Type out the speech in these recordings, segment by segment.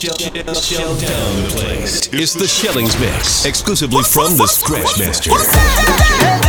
Shell down the place. It's the Shellings Mix, exclusively from the Scratchmaster.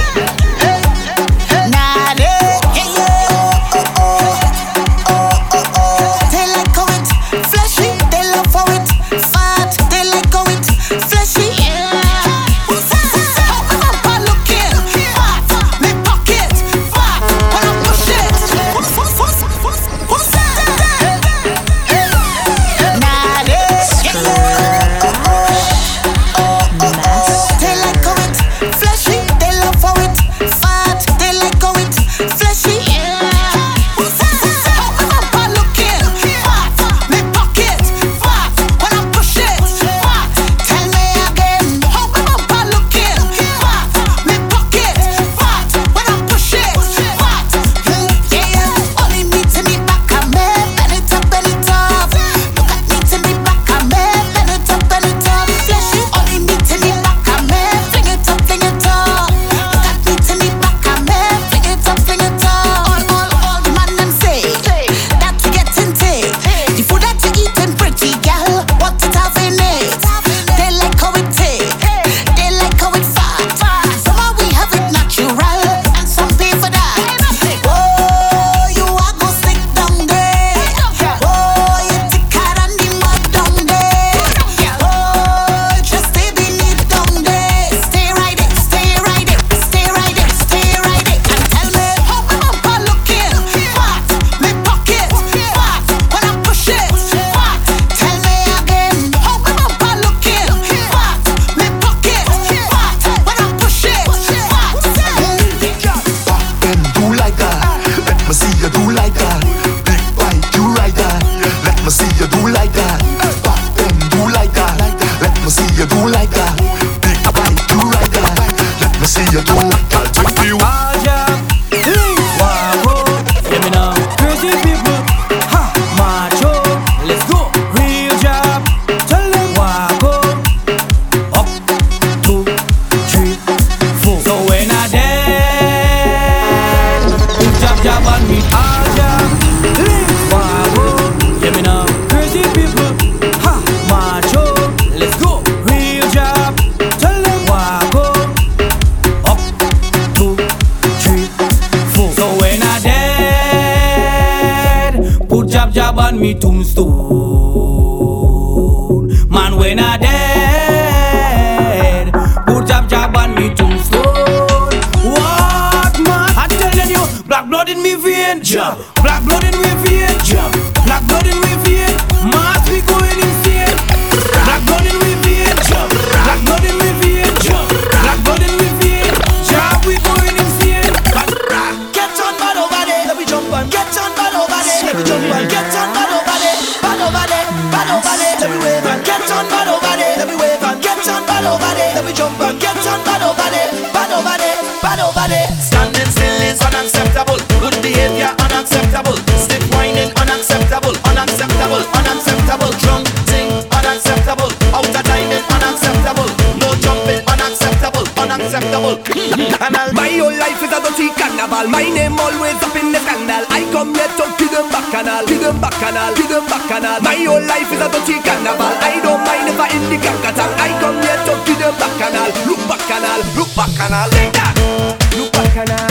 Spot me from far. We had a good drink together and mingled down by the bar.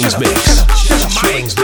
Juke in your phone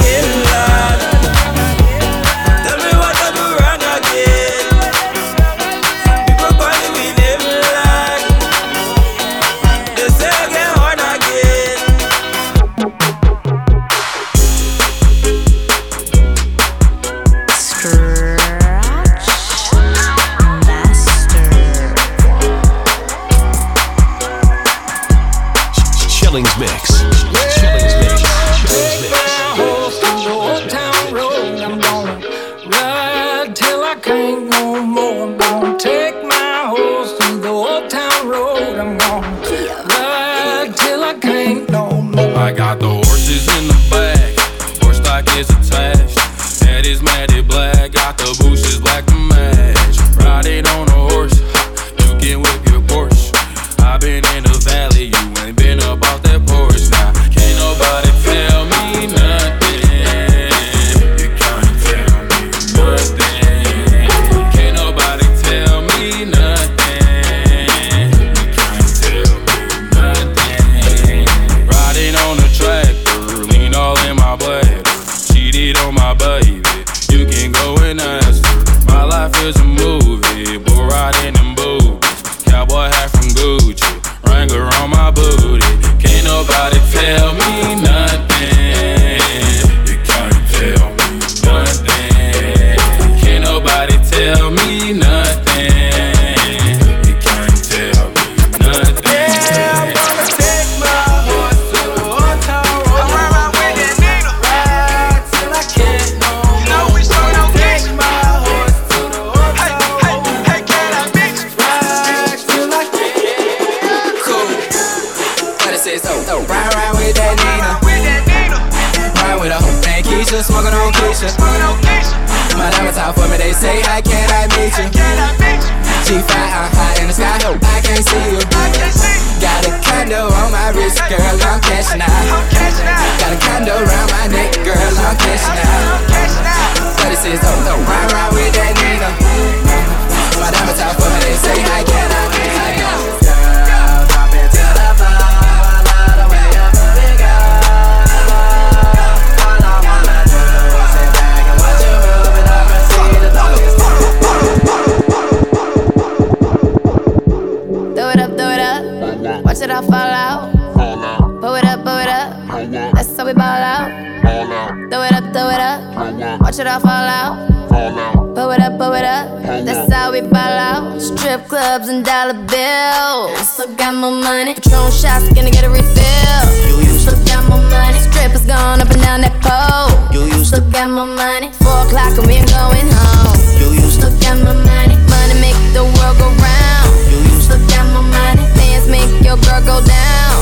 Strip clubs and dollar bills. Still got more money. Patron shots, gonna get a refill. You used Still got more money. Strippers going up and down that pole. You used to. Got more money. Four o'clock and we ain't going home. You used to. Still got more money. Money make the world go round. You used to. Still got more money. Fans make your girl go down.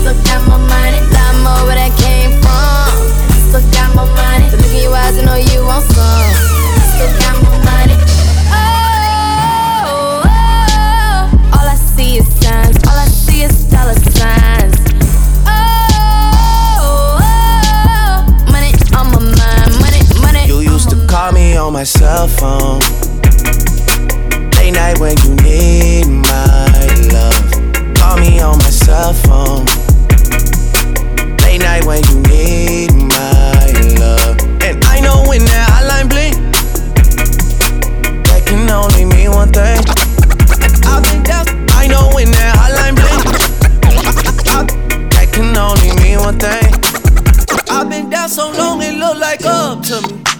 Still got more money. Lot more where that came from. Still got more money. The look in your eyes, I know you want some. My cell phone. Late night when you need my love. Call me on my cell phone. Late night when you need my love. And I know when that hotline bling, that can only mean one thing. I've been down. I know when that hotline bling, that can only mean one thing. I've been down so long it look like up to me.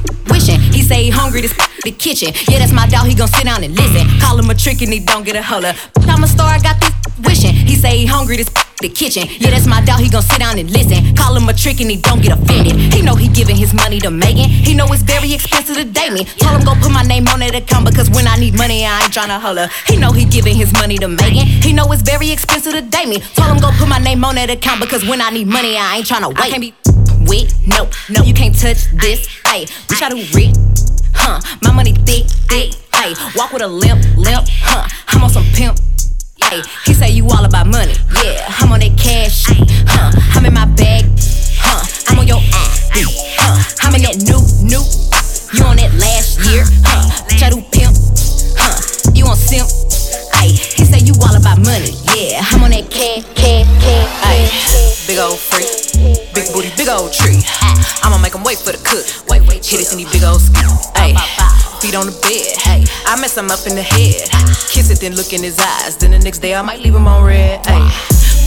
wishing. He say he hungry, this the kitchen. Yeah, that's my dog, he gon' sit down and listen. Call him a trick and he don't get a holler. I'm a star, I got this wishing. He say he hungry, this the kitchen. Yeah, that's my dog, he gon' sit down and listen. Call him a trick and he don't get offended. He know he giving his money to Megan. He know it's very expensive to date me. Told him go put my name on that account because when I need money, I ain't tryna holler. He know he giving his money to Megan. He know it's very expensive to date me. Told him go put my name on that account because when I need money, I ain't tryna wait. I can't be with no, no, you can't touch this. Ayy, bitch, I do rich, huh? My money thick, thick. Ayy, walk with a limp, limp, huh? I'm on some pimp. Ayy, he say you all about money, yeah. I'm on that cash, huh? I'm in my bag, huh? I'm on your ass, huh? I'm in that new, new. You on that last year, huh? I do pimp, huh? You on simp, ayy. He say you all about money, yeah. I'm on that cash, cash, cash, ayy. Big old freak, old tree. I'ma make him wait for the cook. Wait, wait, hit it in these big old skis. Ayy, feet on the bed. Hey, I mess him up in the head. Kiss it, then look in his eyes. Then the next day I might leave him on red. Ayy,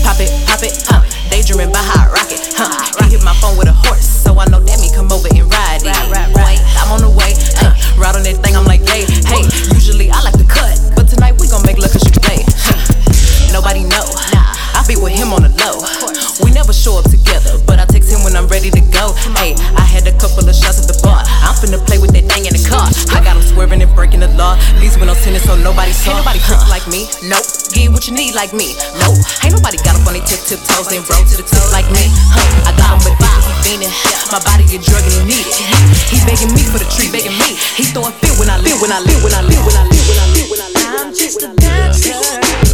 pop it, pop it, huh? Daydreaming by hot rocket, huh? He hit my phone with a horse, so I know that me come over and ride it. Wait, I'm on the way, huh? Ride on that thing, I'm like, hey, hey. Usually I like to cut, but tonight we gon' make love 'cause you play. Huh. Nobody know. I be with him on the low. We never show up together, when I'm ready to go. Hey, I had a couple of shots at the bar. I'm finna play with that thing in the car. I got him swerving and breaking the law. These windows tinted so nobody saw. Ain't nobody trick like me. Nope. Get what you need like me. Nope. Ain't nobody got up on their tip tip toes and roll to the tip like me. Huh. I got him with he fiending. My body a drug and he need it. He begging me for the treat, begging me. He throwing fit when I live, when I live, when I live, when I live, when I live, when I live. I'm just a dancer.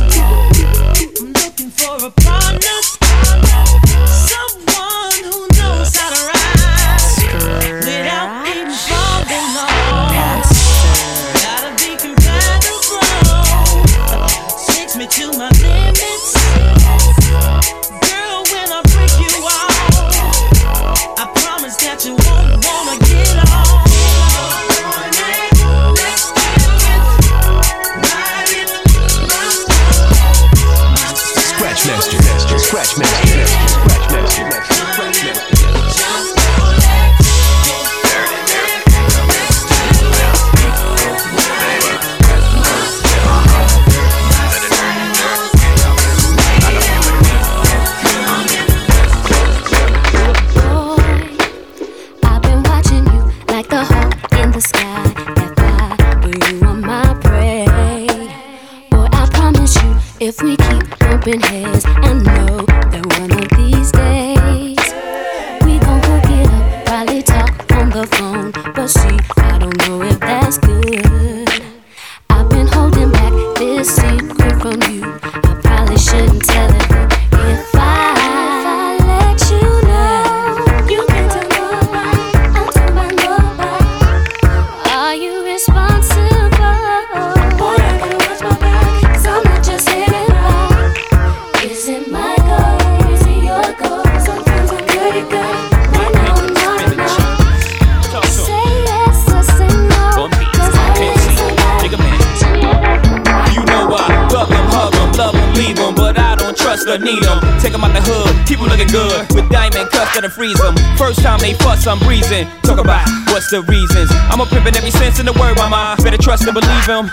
Him.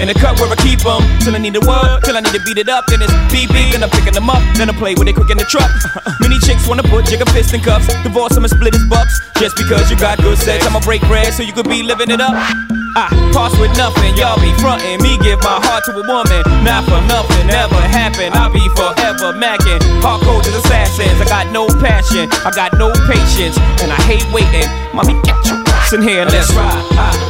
In the cut where I keep them. Till I need a word, till I need to beat it up. Then it's BB, and I'm picking them up. Then I play with it quick in the truck. Many chicks wanna put jigger fist in cuffs. Divorce him and split his bucks. Just because you got good sex, I'ma break bread so you could be living it up. I pass with nothing, y'all be frontin'. Me give my heart to a woman, not for nothing, never happen. I'll be forever macking. Hardcore as assassins, I got no passion, I got no patience, and I hate waiting. Mommy, get your ass in here, let's ride.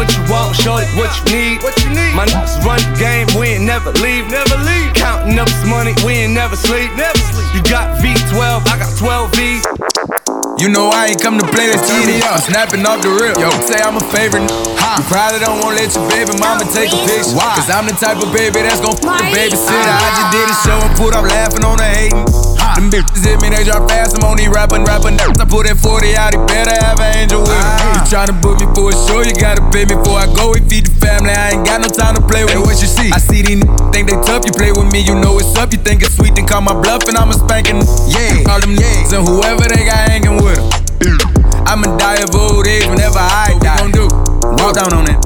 what you want, shorty, what you need. What you need? My niggas run the game, we ain't never leave. Never leave. Counting up this money, we ain't never sleep. Never sleep. You got V12, I got 12 V's. You know I ain't come to play this TV. I'm snapping off the rip. Yo, say I'm a favorite. You probably don't wanna let your baby mama take a picture. Why? Cause I'm the type of baby that's gon' fuck the babysitter. I just ah. did a show and put up laughing on the hating. Them bitches hit me, they drop fast. I'm on these rapping, rapping. I put that 40 out, he better have an angel with him. Ah. You tryna book me for a show, you gotta pay me before I go. We feed the family, I ain't got no time to play with. Hey, what you see? I see these think they tough, you play with me, you know it's up. You think it's sweet, then call my bluff, and I'm a spanking. Yeah, all them niggas and whoever they got hanging with them. I'ma die of old age whenever I die. What we gon' do? Walk down on it.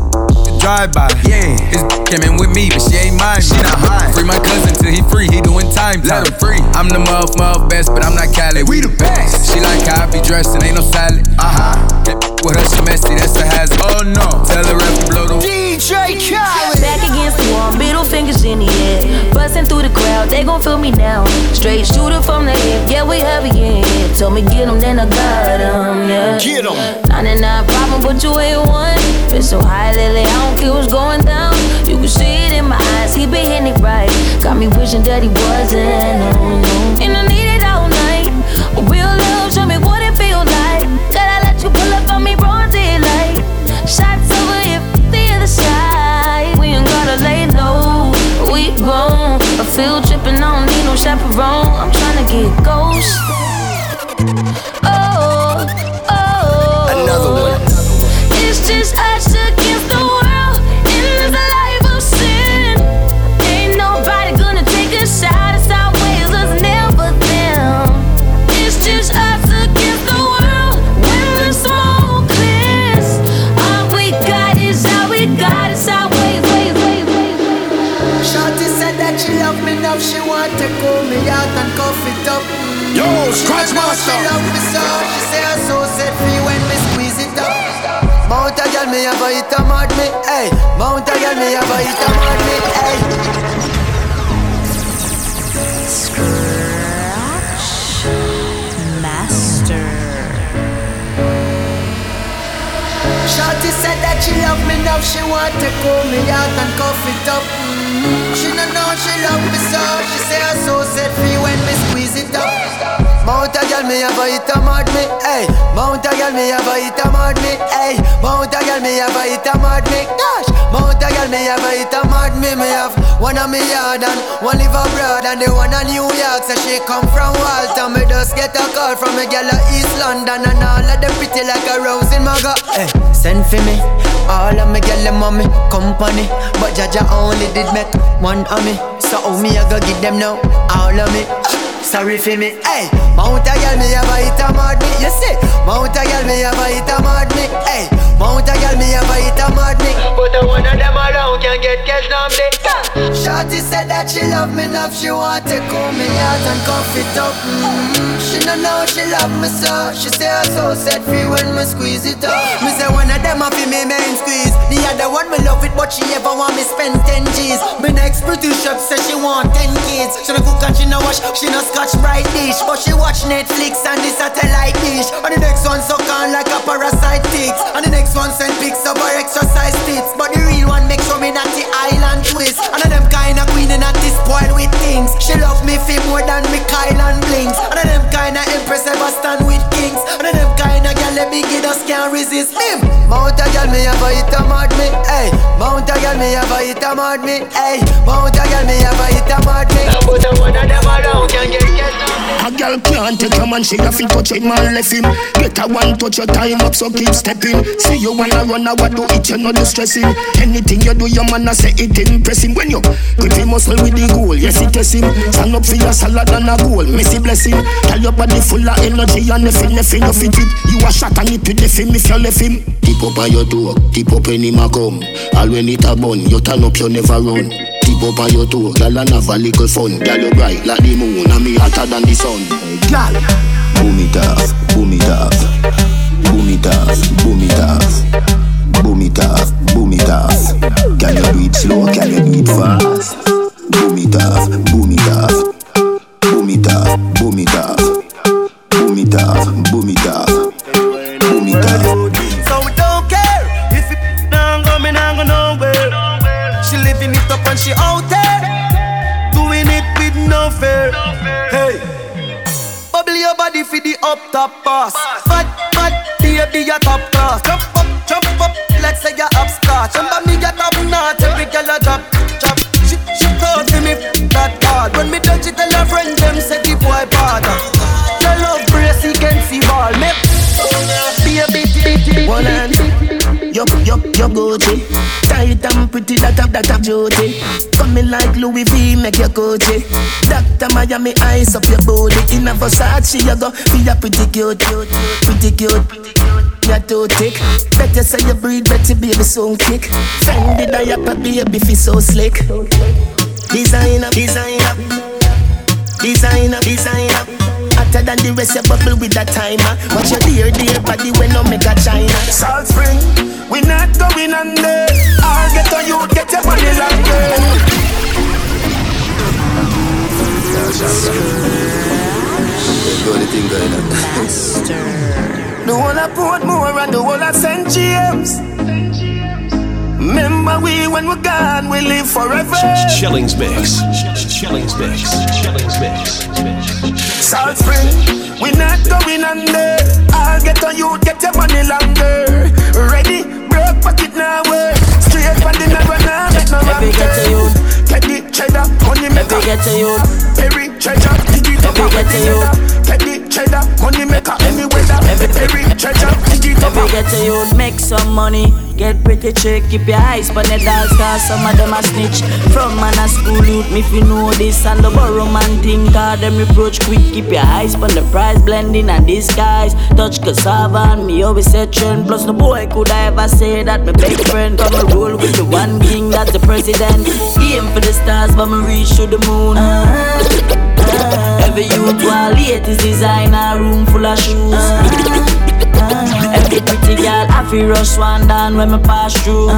Drive by. Yeah. His came in with me, but she ain't mine. She not mine. Free my cousin till he free. He doing time. Let him free. I'm the muff, muff best, but I'm not Cali. We the best. She like how I be dressed and ain't no salad. Uh huh. With her, she messy. That's a hazard. Oh no. Tell the ref to blow the DJ Khaled. Back against the wall, middle fingers in the air. Busting through the crowd, they gon' feel me now. Straight shooter from the hip, yeah, we heavy, yeah. Told me get them, then I got them, yeah. Get them. 99 problem, but you ain't one. Been so high lately, I don't care what's going down. You can see it in my eyes, he been hitting it right. Got me wishing that he wasn't, no, no. And I need it all night. Real love, show me what it feels like. That I let you pull up on me, broad daylight. Shots grown. A field tripping, I don't need no chaperone. I'm trying to get ghost. Scratch Master. she say I'm so set free when me squeeze it up. Mount a girl, me have a hit a mad me, hey. Mount a girl, me have a hit a mad me, hey. Shorty said that she love me now, she want to cool me out and cuff it up. Mm. She no know she love me so, she say I'm so set free when me squeeze it up. Mount a girl, me have a hit a mad me, hey. Mount a girl, me have a hit a mad me, hey. Mount a girl, me have a hit a mad me, gosh. Mount a girl, me have a hit a mad me, me have one on me yard and one live abroad and the one in New York. So she come from Walter, me just get a call from a girl at East London and all of them pretty like a rose in my gut. Hey, send for me, all of me girl them on me company, but Jaja only did make one of me. So how me I go give them now? All of me. Sorry for me, hey. Mount a girl, me a hit a mad me. You see, Mount a girl, me a hit a mad me Hey, Mount a girl, me ever hit a mad me. But the one of them around can get cash down Shorty said that she love me enough She want to cool me out and cuff it up mm-hmm. She don't know she love me so She say I so set free when me squeeze it up. Me say one of them a fi me main squeeze. The other one me love it but she ever want me spend 10 G's. Me next pretty chef say she want 10 kids. She no cook and she no wash She no scotch bright dish. But she watch Netflix and the satellite dish. And the next one suck on like a parasite. Ticks And the next one send pics of her exercise tits. But the real one make sure me not the island twist. And of them kind of queen and not this spoiled with things. She love me feel more than me Kyle and Blings And of them kind of empress ever stand with kings. And of them kind of gal let me get us can't resist him. Mount a gal me ever hit a mad me Hey, Mount a gal me ever hit a mad me Hey, Mount a gal me ever hit a mad me But the one of them around can get get a girl can't take a man, she to touch him and left him. Get a one touch your time up, so keep stepping. See you wanna run, I what do it, you know the stressing. Anything you do, your man, I say it impress him. When you grip him muscle with the goal, yes it test him. Stand up for your salad and a goal, messy blessing. Tell your body full of energy and nothing, nothing, nothing fit. You a shot and it with the film if you left him. Tip up on your door, tip up when him a come. All when it a bun, you turn up, you never run. Tip up on your toe, girl and have a little fun. Girl you bright like the moon, and me hotter than the sun. Girl, boom it off, boom it off, boom it off, boom it off, boom it off, boom it off. Can you do it slow? Can you do it fast? Boom it off, boom it off, boom it off, boom it off, boom it off, boom it off, the up top boss. Fat, fat, baby, you top class. Jump up, jump up, let's say you're upstart Remember me, you top notch, every girl a drop, drop. She, she thought to me, that hard When me done, she tell her friend, them say the boy bad. Your love brace, he can see ball Me, baby, baby, One hand. Yup, yup, yup, Gucci And pretty, that up, that up, duty Coming like Louis V, make your Gucci. Doctor Miami, eyes up your body In a Versace, you go, be a pretty cute, cute Pretty cute, you're too thick. Better say you breathe, better baby, so kick. Fendi diaper, baby, feel so slick. Designer, designer Designer, designer Hotter than the rest, you bubble with that timer Watch your dear, dear body when no make a China Salt Spring, we not going under I'll get on you, get your money longer The whole of Portmore and the whole of St. James Remember we when we're gone, we live forever Shellings Mix. Shellings Mix. Shellings Mix. Salt Spring, we not going under. I'll get on you, get your money longer. Ready, broke pocket now. Straight from the narrow now, make no wrong Every get to you. Teddy, cheddar, money maker. Every get to you. Perry, treasure, dig it up, Every get to you. Teddy, cheddar, money maker, any weather. Perry, treasure, dig it up. Every get to you, make some money. Get pretty chick, keep your eyes on the dolls, cause some of them a snitch. From man a school youth, me if you know this, and the borrow man thing, cause them reproach quick. Keep your eyes on the price, blending and disguise. Touch cassava, and me always say trend. Plus, no boy could I ever say that my best friend come and roll with the one king, that's the president. Aim for the stars, but me reach to the moon. Uh, uh, uh. Every youth while latest designer, room full of shoes. Pretty girl, I feel rush one down when me pass through.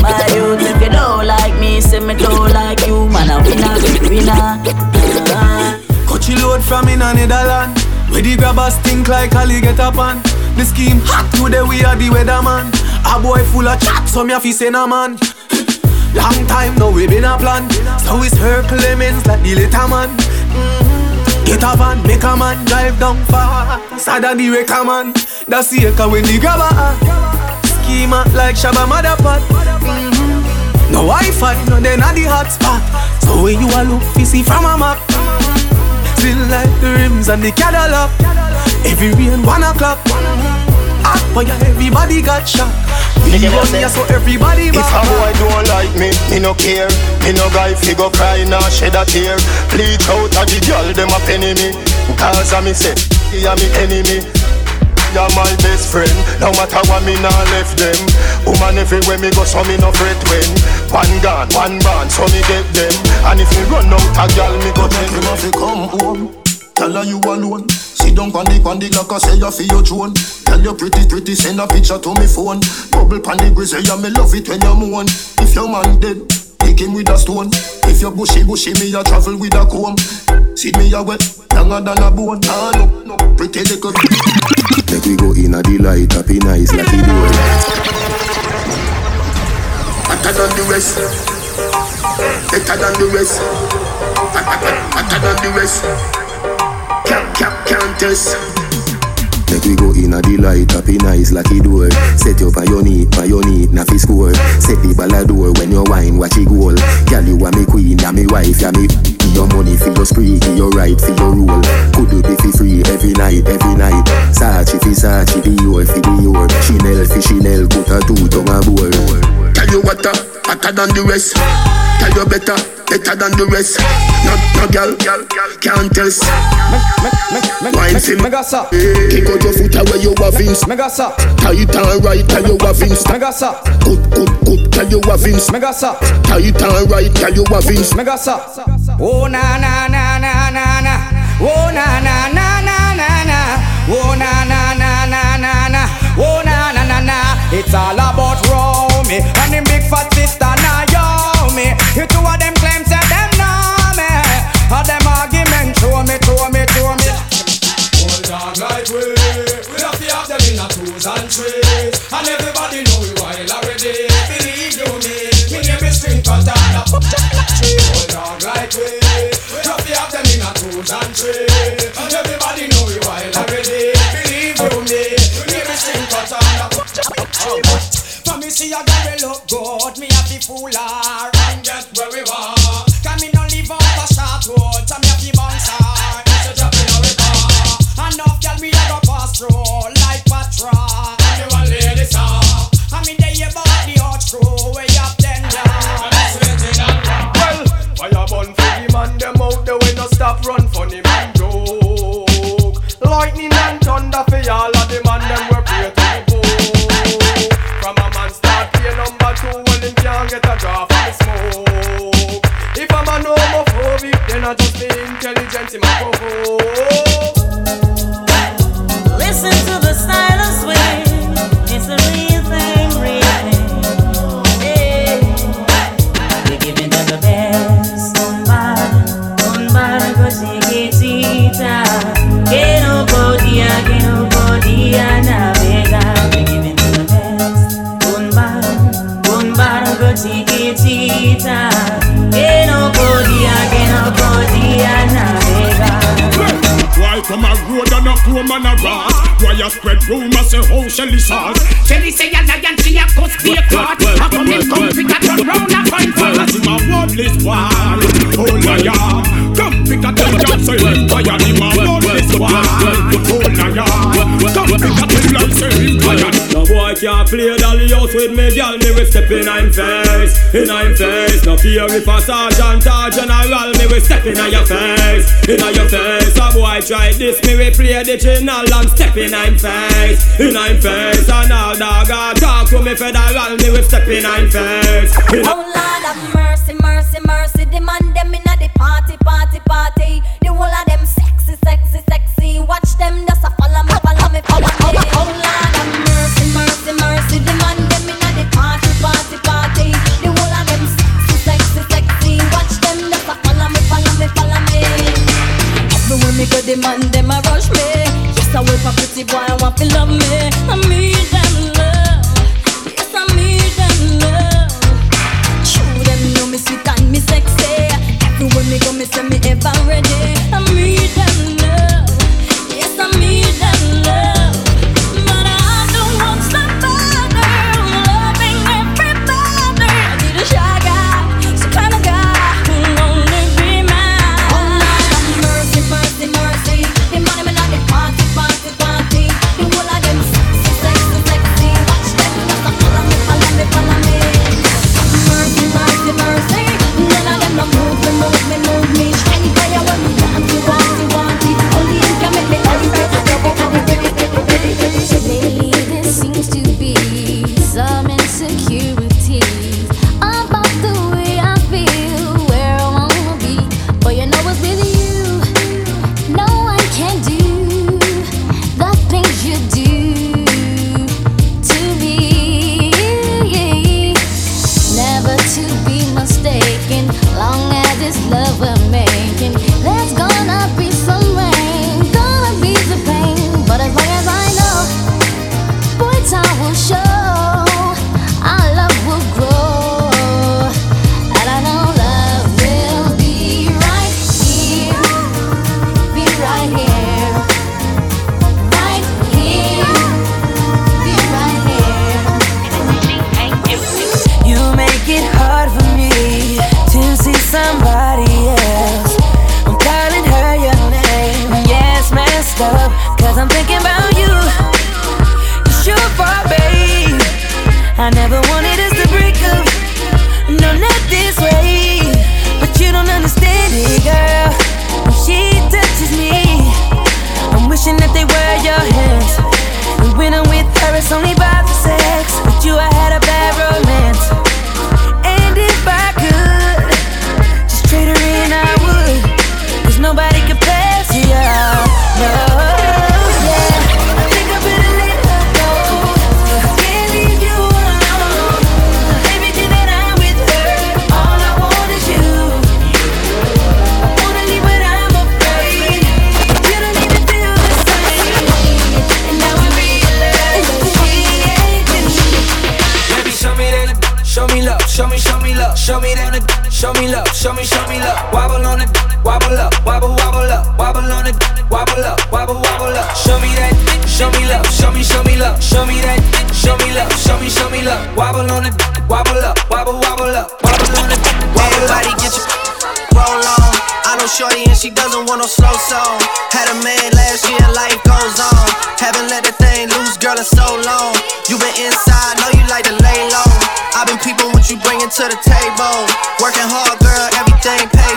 My youth, if you don't like me, say me don't like you, man, a winner, winner. Uh-huh. Coachy load from in a Netherland Where the grabbers think like Ali get up on The scheme hot today we are the weatherman. A boy full of chat so me a fi say no man. Long time now we been a plan. So it's her Clemens like the later man. Mhm. Get a van, make a man drive down far. Sadder the wrecker man. That's the echo when the grabber. Schema like Shabba Motherpot mm-hmm. No Wi-Fi, no then at the hotspot. So when you a look, you see from a map. Still like the rims and the Cadillac. Every rain, one o'clock. Hot ya, everybody got shot. We run here so everybody If a boy don't like me, me no care Me no guy fi go cry nor shed a tear Bleach out a the girl, them a penny me Cause a me say, he a me enemy You my best friend. No matter what me nah left them. Woman everywhere me go, so me no fret when. One gun, one band, so me get them. And if me run out a gal, me go tell him if come home. Tell her you alone. Sit down on the on the like I say you feel your throne. Tell you pretty pretty send a picture to me phone. Bubble pan the grizzly, yeah me love it when you moan. If your man dead, pick him with a stone. If you bushy bushy, me a travel with a comb. See me a wet, younger than a bone. Ah no, no, pretty little. Make we go in a delight, happy nice like it do. Better than the rest. Better than the rest. Better than the rest. Cap, cap, countess. Make we go in a delight, happy nice lucky door. Set you on your knee, on your knee, na score. Set the door when you wine, watch it goal. Girl, you are me queen, ya me wife, ya me. Your money for your spree, for your right for your rule. Could you be fi free every night, every night? Sachi fi Sachi, the your fi the your. Chanel fi Chanel, put a two tongue a bowl. Tell you uh, hotter than the rest. Tell you better, better than the rest. No, no girl, can't test. Wine sim, kick out your foot away you have Vince. Tight and right, tell you have Vince. Good, good, good, tell you have Vince. Tight and right, tell you have Vince. Oh na na na na na na. Oh na na na na na na. Oh na na na na na na. Oh na na na na. It's all about Romy and the big fat sister Naomi. You two of them claim say them know me. All them argument show me, show me, show me. Old dog like we, we have to have them in a twos and threes, thunder for all spread rumors say how Shelly sauce? Shelly say a lion, she a cuss be a clot. How come him come pick a turn round and find fast? that's my worldless wall. Oh, liar. Come pick a ten jobs so you fire in my worldless wall. Oh, liar. Come pick a ten jobs so you fire. Boy can't play dolly house with me, girl. Me we step in I'm face, in I'm face. No fear if a sergeant or general, me we step in your face, in your face. A boy try this, me we play the general and step in I'm face, in I'm face. And all dog a talk to me federal, me we step in I'm face. In Oh Lord have mercy, mercy, mercy. The man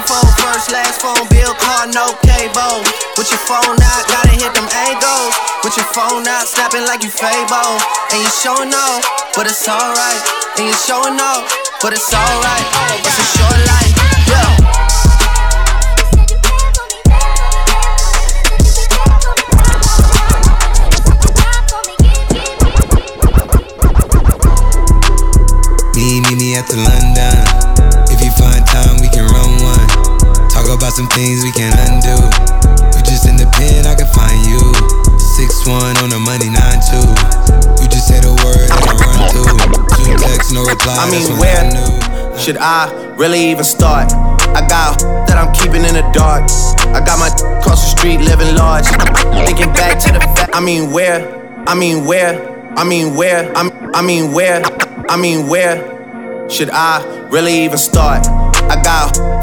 for. First, last phone bill, car, no cable. With your phone out, gotta hit them angles. With your phone out, snapping like you Fable. And you showing off, but it's alright. And you showing off, but it's alright. It's a short life, yeah. Me, meet me at the London. About some things we can't undo. You just in the pen, I can find you. Six one on the money, nine two. You just say the word and I run through. Two texts, no reply. I mean, where I should I really even start? I got that I'm keeping in the dark. I got my across the street living large. Thinking back to the fact. I mean, where? I mean, where? I mean, where? I'm, I mean, where? I mean, where? Should I really even start? I got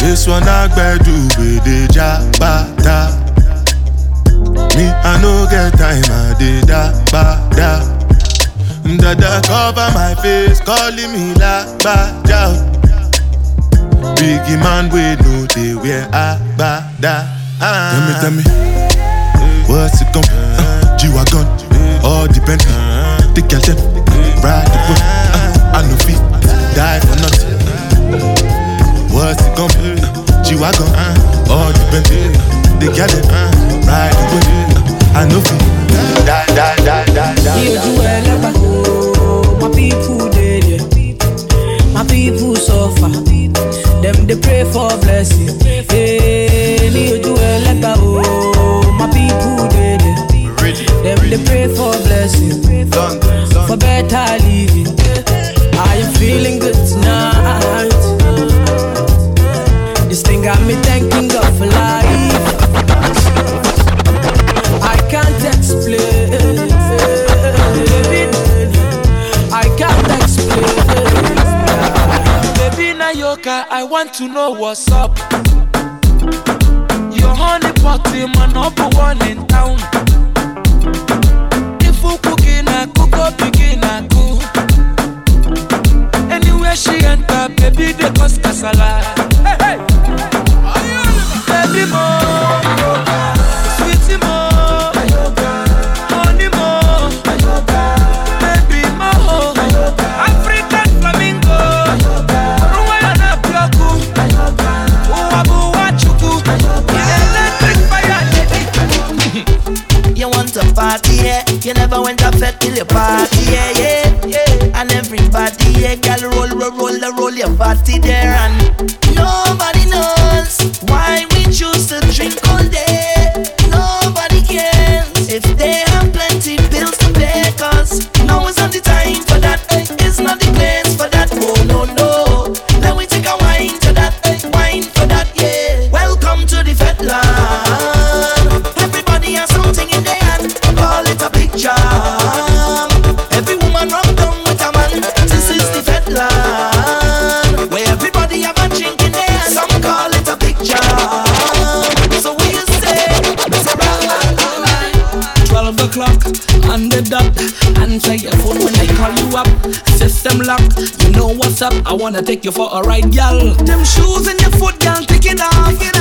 This one I do with the jabata. Me, I no get time, I did da ba da. Dada cover my face, calling me la ba. Biggie man, we know they wear a ba da. Tell me, tell me, what's it gon' be? Uh, G-Wagon, all the Bentley, the girl them, ride the boat. Uh, I no fit, die for nothing. What's it gon' be? G-Wagon, uh, all the Bentley, the girl them, uh, ride away, uh, I know fi, die, die, die, die, die. Mi ojú ẹ lápá, my people dey there, my people suffer, Them they pray for blessing. Eh, Mi ojú ẹ lápá, my people dey there, Them they pray for blessings. for better living. I am feeling good tonight. Thing got me thanking God for life. I can't explain. I can't explain. Baby Nayoka, I want to know what's up. Your honey pot my number one in town. If you cooking a cook up, begin a cook. Anywhere she enter, baby, they cause casala. Hey, hey party there. And up. I wanna take you for a ride, gal. Them shoes in your foot, gal, take it off. Take it off.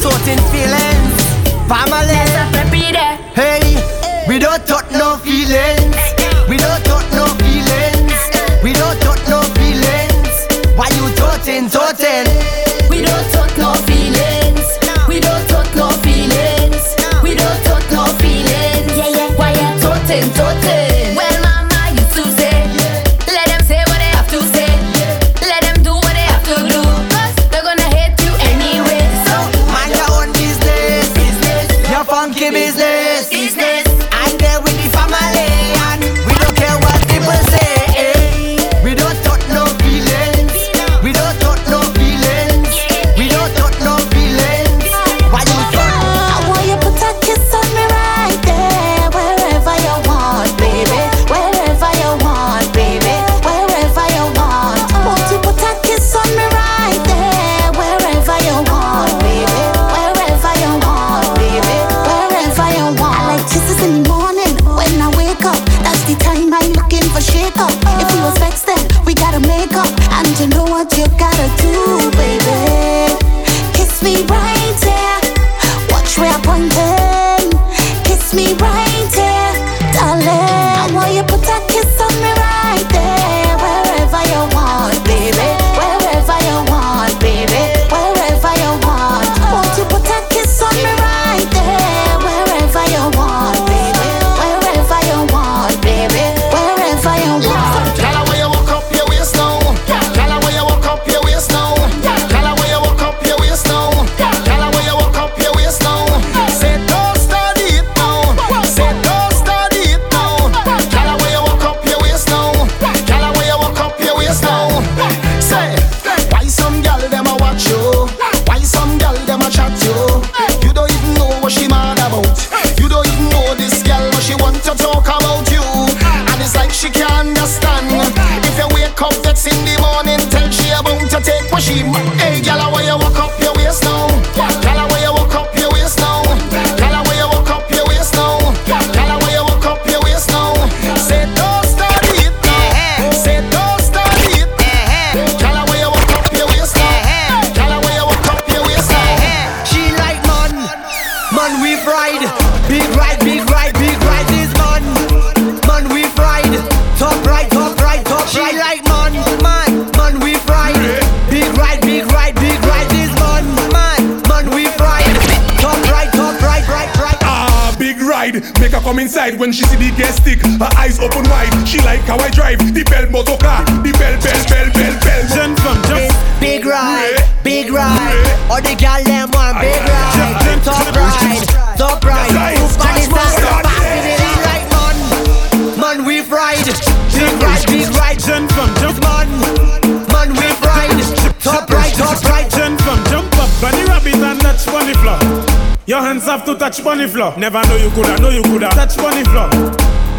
sorting feelings. Family. Hey, we don't talk no feelings. Touch bunny floor. Never know you coulda, know you coulda touch bunny floor.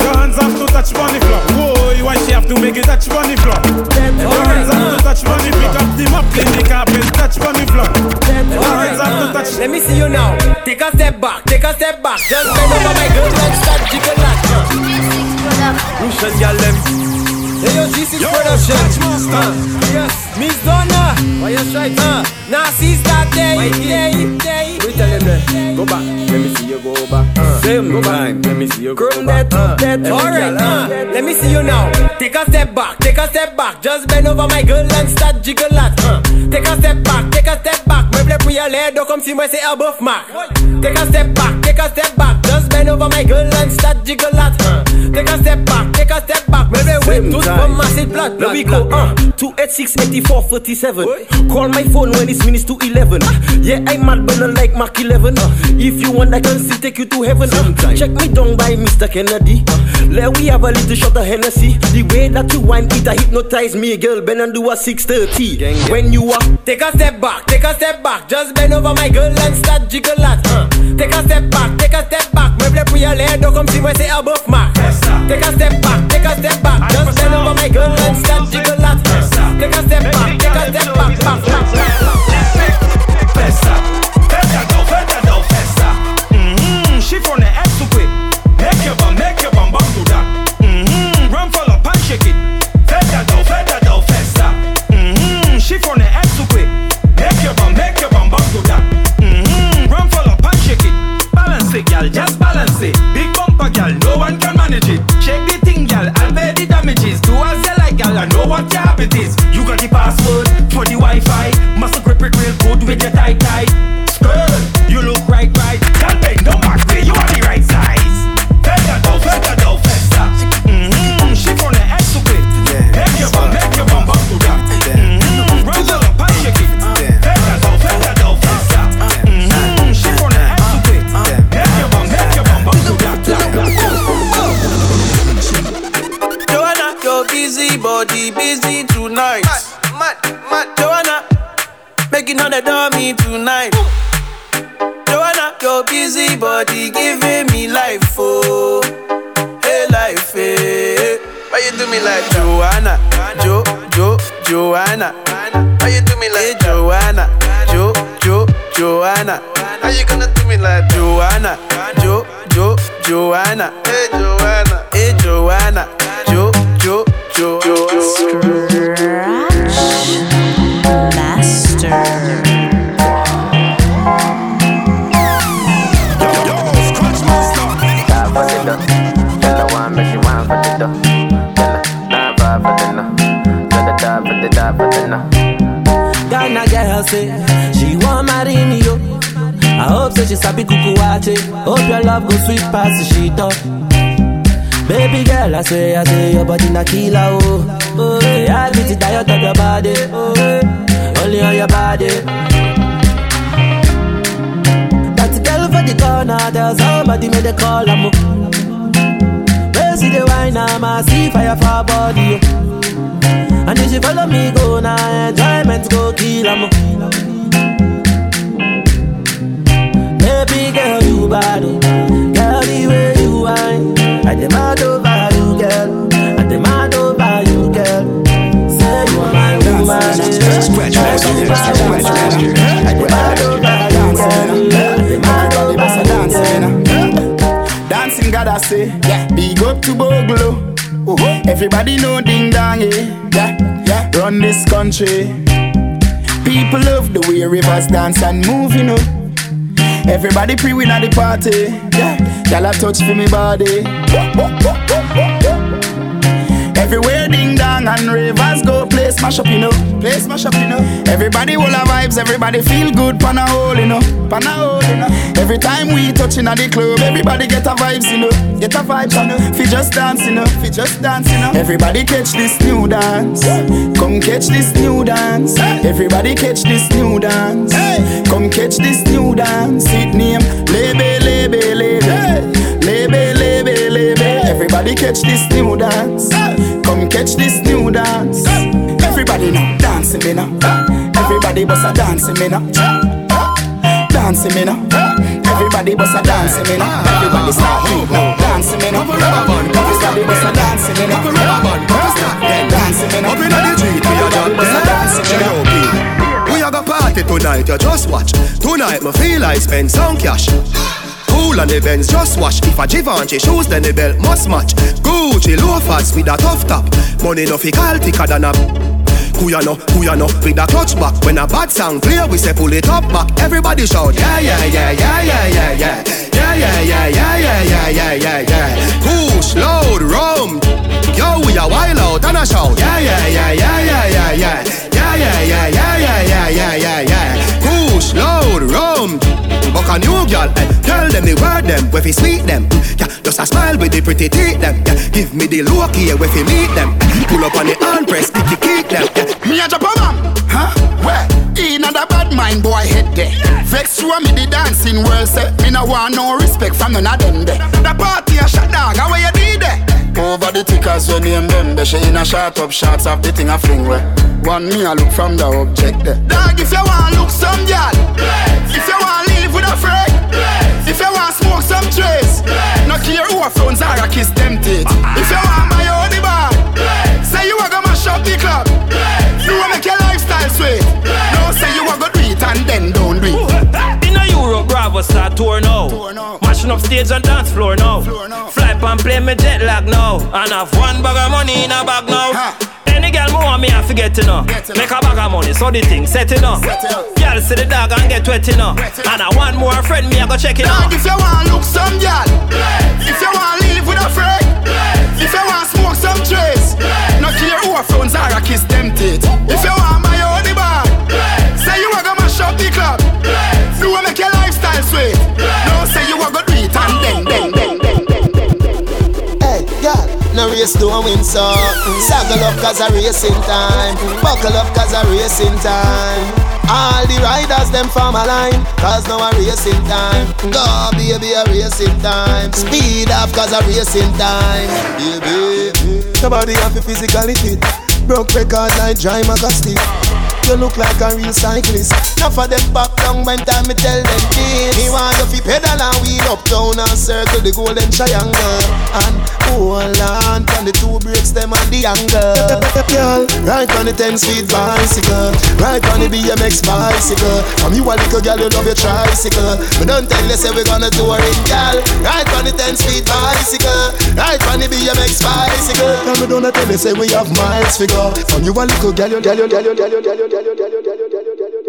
Your hands have to touch bunny floor. Whoa, why she have to make it touch bunny floor? Your hands have to touch bunny, pick up the mop, clean the carpet, touch bunny floor. Your hands have to touch. Let me see you now. Take a step back, take a step back. Just bend over my girl and start jiggle that. Russian girl them. Hey yo, this is production. Uh, yes, Miss Donna. Why you strike? Uh, now see day, day, day. We tell him that. Go back. Uh, go back. Let me see you Chrome back. Uh, that. Alright. Uh, let me see you now. Take a step back. Take a step back. Just bend over my girl and start jiggle that. Uh, take a step back. Take a step back. Meuble pour y aller. Donc comme si moi c'est above mark. Take a step back. Take a step back. Just bend over my girl and start jiggle that. Uh, take a step back. them Tous from massive blood, blood, we go, uh. 286 84 47 Call my phone when it's minutes to 11 Yeah, I'm mad but not like Mark 11 If you want I can still take you to heaven uh. Check me down by Mr. Kennedy. Let we have a little shot of Hennessy. The way that you wine it a hypnotize me Girl, bend and do a 630 When you are Take a step back, take a step back. Just bend over my girl and start jiggle that. Uh. Take a step back, take a step back Meuble pour y aller, donc comme si moi c'est above mark Take a step back, take a step back Just bend over my girl and start jiggle that. Take a step back, take a step back, back, back, back. Fessa, fessa, fessa, fessa. Mm-hmm, chiffon et soupé. You got the password for the Wi-Fi. Must grip it real good with your tight tight. Body busy tonight. Mad, mad, Joanna, making all the dummy tonight. Joanna, your busy body giving me life, oh, hey life, hey. Why you do me like Joanna, Jo, Jo, Joanna? Why you do me like hey, Joanna, Jo, Jo, Joanna? How you gonna do me like Joanna, Jo, Jo, Joanna? Hey Joanna, hey Joanna, Jo, Jo, Jo, Jo. Ghana girl say she want marry. I hope say she. Hope your love go sweet past the sheet up. Baby girl, I say, I say your body na killer oh. Oh, yeah, I beat the diet of your body. Oh, yeah. only on your body. That girl for the corner, there's somebody made a call. I'm Where see the wine, I'm a see fire for body. Oh. And if you follow me, go now, enjoyment go kill 'em. Baby girl, you bad, oh. girl, the way you whine. I demand over you, girl. I demand over you, girl. Say you are my woman. Scratch master, scratch master. I demand over you, girl. I demand over you, girl. Dancing God I say, yeah. Big up to Bogle. Everybody know ding dong, eh? yeah, yeah. Run this country. People love the way Ravers dance and move, you know. Everybody pre win at the party, yeah. Y'all a touch for me body. Everywhere ding dong and Ravers go, play smash up, you know. Play smash up, you know. Everybody will have vibes, everybody feel good, pan a hole, you know. Pan a hole, you know. Every time we touching at the club, everybody get a vibes, you know. Get a vibes, you know. Fi just dance, you know. Fi just dance, you know. Everybody catch this new dance. Come catch this new dance. Everybody catch this new dance. Come catch this new dance. It name Lebe, Everybody catch this new dance. Come catch this new dance. Everybody now dancing me now. Everybody bust a dancing me now. Dancing me now. Everybody bust a dancing me now. Everybody start move now. Dancing me now. Everybody bust a dancing me now. Dancing me now. Up inna the street, we a jump We a go party tonight, you just watch. Tonight, me feel I spend some cash. Cool on the Benz, just wash. If a Givenchy shoes, then the belt must match. Gucci loafers with a tough top. Money no fi call thicker than a. Kuyano, Kuyano, with a clutch back. When a bad sound clear, we say pull it up back. Everybody shout, yeah, yeah, yeah, yeah, yeah, yeah, yeah. Yeah, yeah, yeah, yeah, yeah, yeah, yeah, yeah, yeah. Push, load, rum. Yo, we a wild out and a shout. Yeah, yeah, yeah, yeah, yeah, yeah. Yeah, yeah, yeah, yeah, yeah, yeah, yeah, yeah, yeah. Push, load, rum. Buck a new girl, eh. Tell them the word them, where fi sweet them. Mm, Yeah, Just a smile with the pretty teeth them. Yeah. Give me the look here if you meet them. Pull up on the hand press, kick the kick them. Yeah. Me a drop a man, huh? Where? In the bad mind boy head there. Vex you me the dancing world say. Me no want no respect from none of them there. The party a shot dog, how you did there? Over the tickers when name them She in a shot up shots of the thing a fling where One me a look from the object there Dog if you want look some If you want live with a friend If you want to smoke some trace No care who a phones are a kiss them teeth. If you want my own bar Say you a go mash up the club. You want a make your lifestyle sweet. No say you a go do it and then don't do it. In a Europe Bravo start tour now Mashing up stage and dance floor now. Fly and play me jet lag now. And I have one bag of money in a bag now. Any girl me want me I forget to know. Make a bag of money so the thing set it up Girl see the dog and get wet know. And I want more friend me I go check it out If you want to look some girl If you want to live with a friend. If you want to smoke some trace. No care who a phones are a kiss them teeth If you want my own bar Say you a go mash up the club. You a make your lifestyle sweet. No say you a go race win so. Saddle up cause a racing time. Buckle up cause a racing time. All the riders them form a line Cause now a racing time. Go baby a racing time. Speed off cause a racing time. Baby. Nobody have to physically Broke records like dry magastic you look like a real cyclist. Enough of them back down when time me tell them this. Me want you fi pedal and wheel uptown and circle the golden triangle and hold on on the two brakes them and the angle. Girl, ride on the ten speed bicycle, Right on the BMX bicycle. From you a little girl, you love your tricycle. But don't tell you say we gonna tour it, girl. Right on the ten speed bicycle, Right on the BMX bicycle. Come me don't tell you say we have miles figure. From you a little girl, you girl, you girl, you girl, you girl, you tell you, tell you, tell you, tell you, tell you.